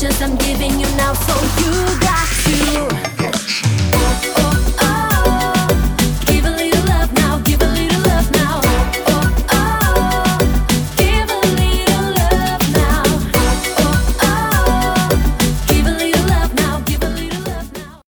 wishes I'm giving you now, so you.